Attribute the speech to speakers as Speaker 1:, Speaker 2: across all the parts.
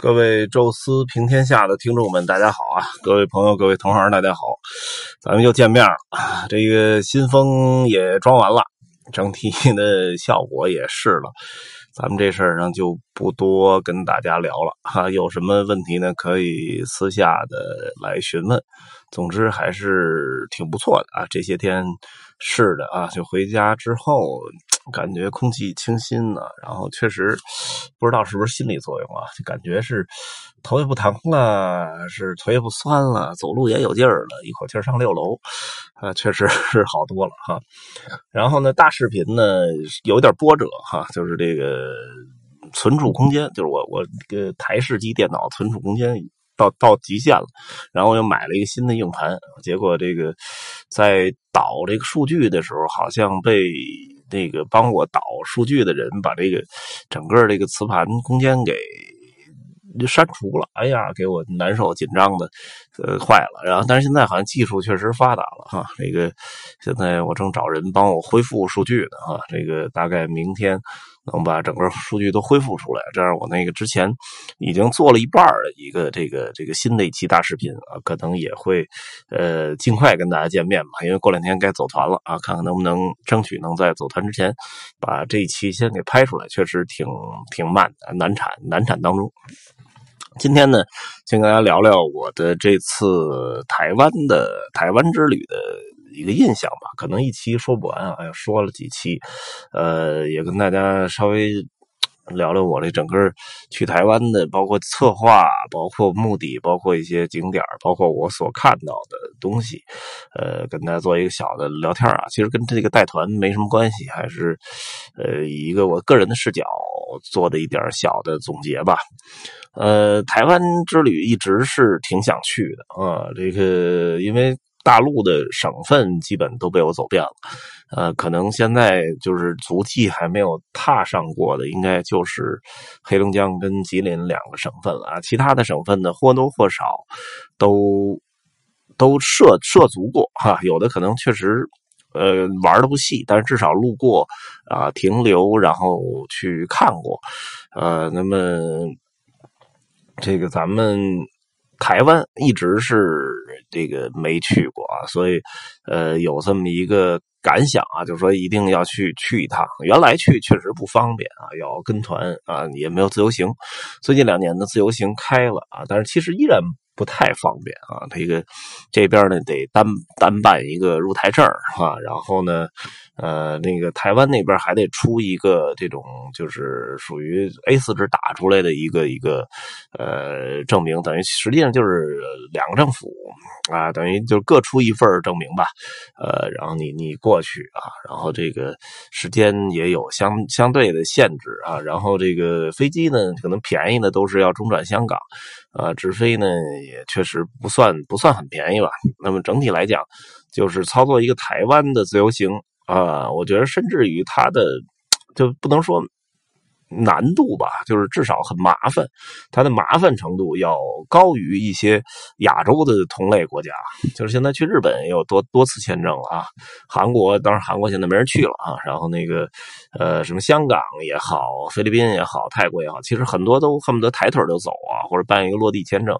Speaker 1: 各位宙斯平天下的听众们，大家好啊！各位朋友，各位同行，大家好，咱们又见面了！这个新风也装完了，整体的效果也试了。咱们这事儿上就不多跟大家聊了 哈，有什么问题呢？可以私下的来询问。总之还是挺不错的啊！这些天是的啊，就回家之后 感觉空气清新呢，然后确实 不知道是不是心理作用啊，就感觉是头也不疼了，是腿也不酸了，走路也有劲儿了，一口气上六楼啊，确实是好多了哈。然后呢，大视频呢有点波折哈，就是这个存储空间，就是我我这个台式机电脑存储空间。到到极限了，然后又买了一个新的硬盘，结果这个在导这个数据的时候，好像被那个帮我导数据的人把这个整个这个磁盘空间给删除了。哎呀，给我难受紧张的，呃，坏了。然后，但是现在好像技术确实发达了哈，这个现在我正找人帮我恢复数据呢哈，这个大概明天。能把整个数据都恢复出来，这样我那个之前已经做了一半的一个这个这个新的一期大视频啊，可能也会呃尽快跟大家见面吧，因为过两天该走团了啊，看看能不能争取能在走团之前把这一期先给拍出来，确实挺挺慢的，难产难产当中。今天呢，先跟大家聊聊我的这次台湾的台湾之旅的。一个印象吧，可能一期说不完啊，说了几期，呃，也跟大家稍微聊聊我这整个去台湾的，包括策划，包括目的，包括一些景点，包括我所看到的东西，呃，跟大家做一个小的聊天啊。其实跟这个带团没什么关系，还是呃一个我个人的视角做的一点小的总结吧。呃，台湾之旅一直是挺想去的啊，这个因为。大陆的省份基本都被我走遍了，呃，可能现在就是足迹还没有踏上过的，应该就是黑龙江跟吉林两个省份了啊。其他的省份呢，或多或少都都涉涉足过哈，有的可能确实呃玩的不细，但是至少路过啊，停留然后去看过，呃，那么这个咱们。台湾一直是这个没去过啊，所以呃有这么一个感想啊，就是说一定要去去一趟。原来去确实不方便啊，要跟团啊，也没有自由行。最近两年的自由行开了啊，但是其实依然。不太方便啊，这个这边呢得单单办一个入台证啊，然后呢，呃，那个台湾那边还得出一个这种就是属于 A4 纸打出来的一个一个呃证明，等于实际上就是两个政府啊，等于就各出一份证明吧，呃，然后你你过过去啊，然后这个时间也有相相对的限制啊，然后这个飞机呢可能便宜的都是要中转香港。啊，直飞呢也确实不算不算很便宜吧。那么整体来讲，就是操作一个台湾的自由行啊，我觉得甚至于它的就不能说。难度吧，就是至少很麻烦，它的麻烦程度要高于一些亚洲的同类国家。就是现在去日本也有多多次签证了啊，韩国当然韩国现在没人去了啊，然后那个呃什么香港也好，菲律宾也好，泰国也好，其实很多都恨不得抬腿就走啊，或者办一个落地签证，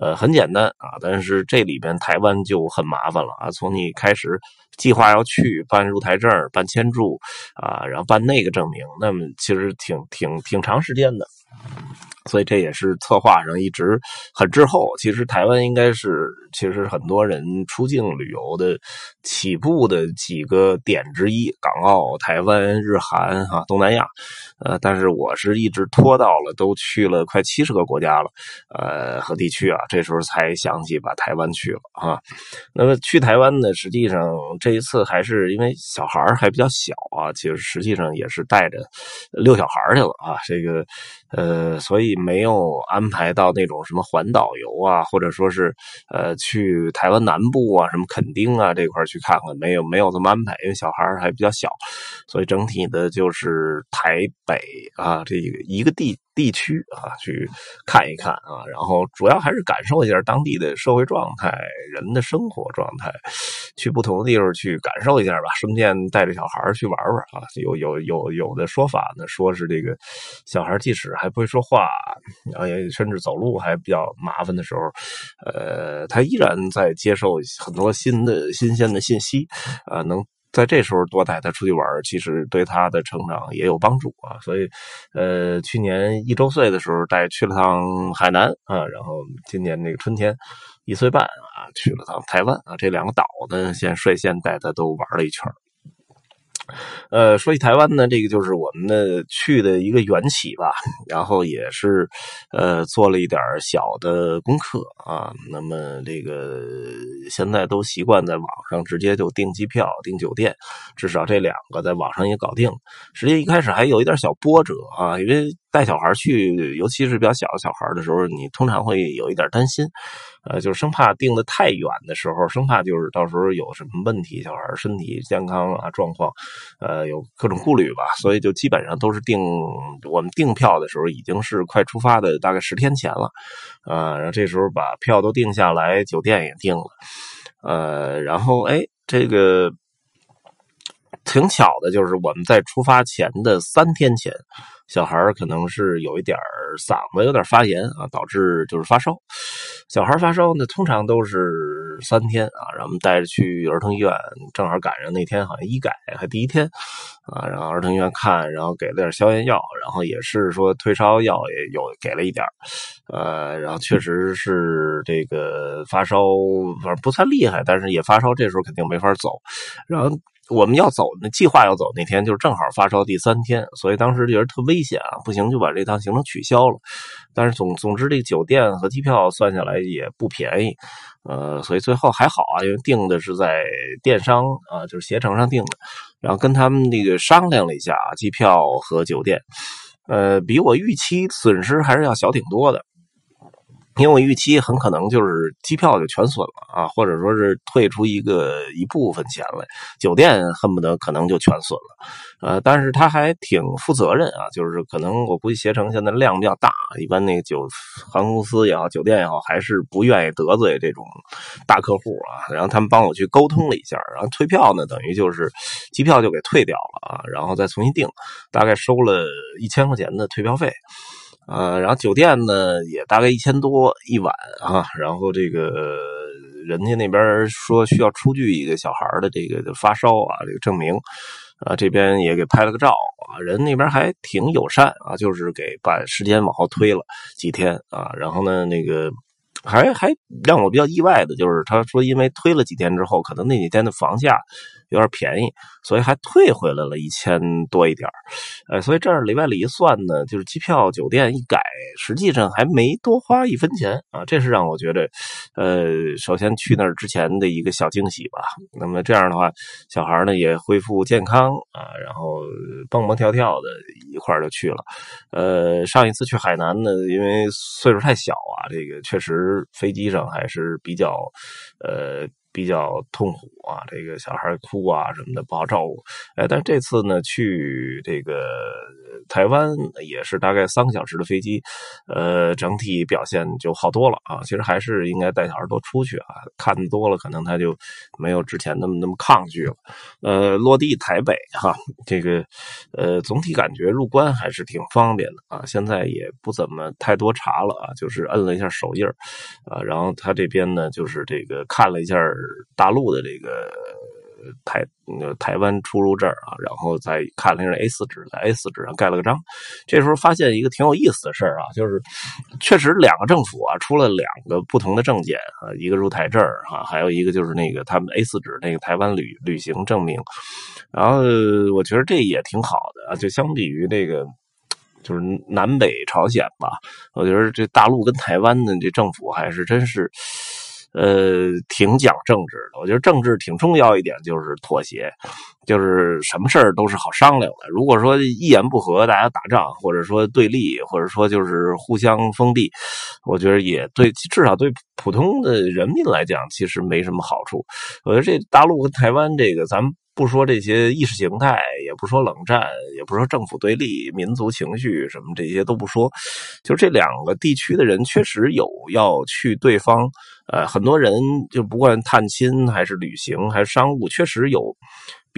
Speaker 1: 呃很简单啊，但是这里边台湾就很麻烦了啊，从你开始。计划要去办入台证、办签注啊，然后办那个证明，那么其实挺挺挺长时间的。所以这也是策划上一直很滞后。其实台湾应该是，其实很多人出境旅游的起步的几个点之一，港澳、台湾、日韩哈东南亚。呃，但是我是一直拖到了都去了快七十个国家了，呃和地区啊，这时候才想起把台湾去了啊。那么去台湾呢，实际上这一次还是因为小孩还比较小啊，其实实际上也是带着遛小孩去了啊，这个。呃，所以没有安排到那种什么环岛游啊，或者说是呃去台湾南部啊，什么垦丁啊这块去看看，没有没有这么安排，因为小孩还比较小，所以整体的就是台北啊这一个地地区啊去看一看啊，然后主要还是感受一下当地的社会状态、人的生活状态，去不同的地方去感受一下吧。顺便带着小孩去玩玩啊。有有有有的说法呢，说是这个小孩即使还不会说话，然后也甚至走路还比较麻烦的时候，呃，他依然在接受很多新的新鲜的信息啊，能。在这时候多带他出去玩，其实对他的成长也有帮助啊。所以，呃，去年一周岁的时候带去了趟海南啊，然后今年那个春天一岁半啊去了趟台湾啊，这两个岛呢，先率先带他都玩了一圈。呃，说起台湾呢，这个就是我们的去的一个缘起吧，然后也是呃做了一点小的功课啊。那么这个现在都习惯在网上直接就订机票、订酒店，至少这两个在网上也搞定。实际一开始还有一点小波折啊，因为。带小孩去，尤其是比较小的小孩的时候，你通常会有一点担心，呃，就是生怕定的太远的时候，生怕就是到时候有什么问题，小孩身体健康啊状况，呃，有各种顾虑吧，所以就基本上都是订我们订票的时候已经是快出发的大概十天前了，啊，然后这时候把票都定下来，酒店也定了，呃，然后哎，这个挺巧的，就是我们在出发前的三天前。小孩可能是有一点嗓子有点发炎啊，导致就是发烧。小孩发烧呢，通常都是三天啊，然后我们带着去儿童医院，正好赶上那天好像医改还第一天啊，然后儿童医院看，然后给了点消炎药，然后也是说退烧药也有给了一点呃，然后确实是这个发烧，反正不算厉害，但是也发烧，这时候肯定没法走，然后。我们要走，那计划要走那天就是正好发烧第三天，所以当时觉得特危险啊，不行就把这趟行程取消了。但是总总之，这个酒店和机票算下来也不便宜，呃，所以最后还好啊，因为订的是在电商啊，就是携程上订的，然后跟他们那个商量了一下，机票和酒店，呃，比我预期损失还是要小挺多的。因为我预期很可能就是机票就全损了啊，或者说是退出一个一部分钱来，酒店恨不得可能就全损了，呃，但是他还挺负责任啊，就是可能我估计携程现在量比较大，一般那个酒航空公司也好，酒店也好，还是不愿意得罪这种大客户啊，然后他们帮我去沟通了一下，然后退票呢，等于就是机票就给退掉了啊，然后再重新订，大概收了一千块钱的退票费。呃，然后酒店呢也大概一千多一晚啊，然后这个人家那边说需要出具一个小孩的这个发烧啊这个证明，啊这边也给拍了个照啊，人那边还挺友善啊，就是给把时间往后推了几天啊，然后呢那个。还还让我比较意外的就是，他说因为推了几天之后，可能那几天的房价有点便宜，所以还退回来了一千多一点呃，所以这儿里外里一算呢，就是机票、酒店一改，实际上还没多花一分钱啊，这是让我觉得，呃，首先去那儿之前的一个小惊喜吧。那么这样的话，小孩呢也恢复健康啊，然后蹦蹦跳跳的一块就去了。呃，上一次去海南呢，因为岁数太小啊，这个确实。飞机上还是比较，呃。比较痛苦啊，这个小孩哭啊什么的不好照顾。哎，但这次呢去这个台湾也是大概三个小时的飞机，呃，整体表现就好多了啊。其实还是应该带小孩多出去啊，看多了可能他就没有之前那么那么抗拒了。呃，落地台北哈，这个呃总体感觉入关还是挺方便的啊。现在也不怎么太多查了啊，就是摁了一下手印啊，然后他这边呢就是这个看了一下。大陆的这个台台湾出入证啊，然后再看了一下 A 四纸，在 A 四纸上盖了个章。这时候发现一个挺有意思的事儿啊，就是确实两个政府啊出了两个不同的证件啊，一个入台证啊，还有一个就是那个他们 A 四纸那个台湾旅旅行证明。然后我觉得这也挺好的啊，就相比于那个就是南北朝鲜吧，我觉得这大陆跟台湾的这政府还是真是。呃，挺讲政治的。我觉得政治挺重要一点，就是妥协，就是什么事儿都是好商量的。如果说一言不合，大家打仗，或者说对立，或者说就是互相封闭，我觉得也对，至少对普通的人民来讲，其实没什么好处。我觉得这大陆和台湾这个，咱们。不说这些意识形态，也不说冷战，也不说政府对立、民族情绪什么这些都不说，就这两个地区的人确实有要去对方，呃，很多人就不管探亲还是旅行还是商务，确实有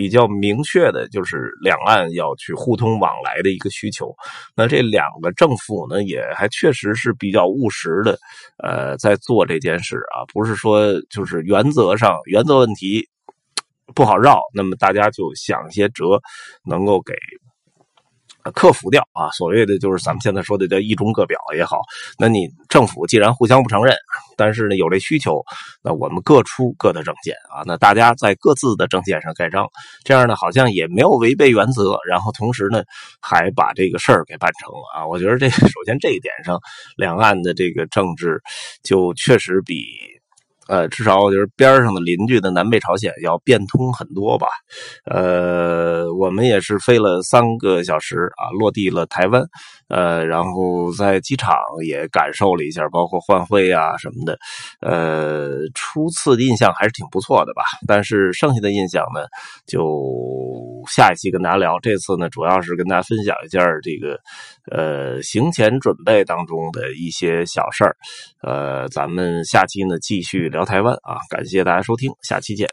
Speaker 1: 比较明确的，就是两岸要去互通往来的一个需求。那这两个政府呢，也还确实是比较务实的，呃，在做这件事啊，不是说就是原则上原则问题。不好绕，那么大家就想一些辙，能够给克服掉啊。所谓的就是咱们现在说的叫一中各表也好，那你政府既然互相不承认，但是呢有这需求，那我们各出各的证件啊，那大家在各自的证件上盖章，这样呢好像也没有违背原则，然后同时呢还把这个事儿给办成了啊。我觉得这 首先这一点上，两岸的这个政治就确实比。呃，至少我觉得边上的邻居的南北朝鲜要变通很多吧。呃，我们也是飞了三个小时啊，落地了台湾。呃，然后在机场也感受了一下，包括换汇啊什么的。呃，初次印象还是挺不错的吧。但是剩下的印象呢，就下一期跟大家聊。这次呢，主要是跟大家分享一下这个呃行前准备当中的一些小事儿。呃，咱们下期呢继续聊。聊台湾啊！感谢大家收听，下期见。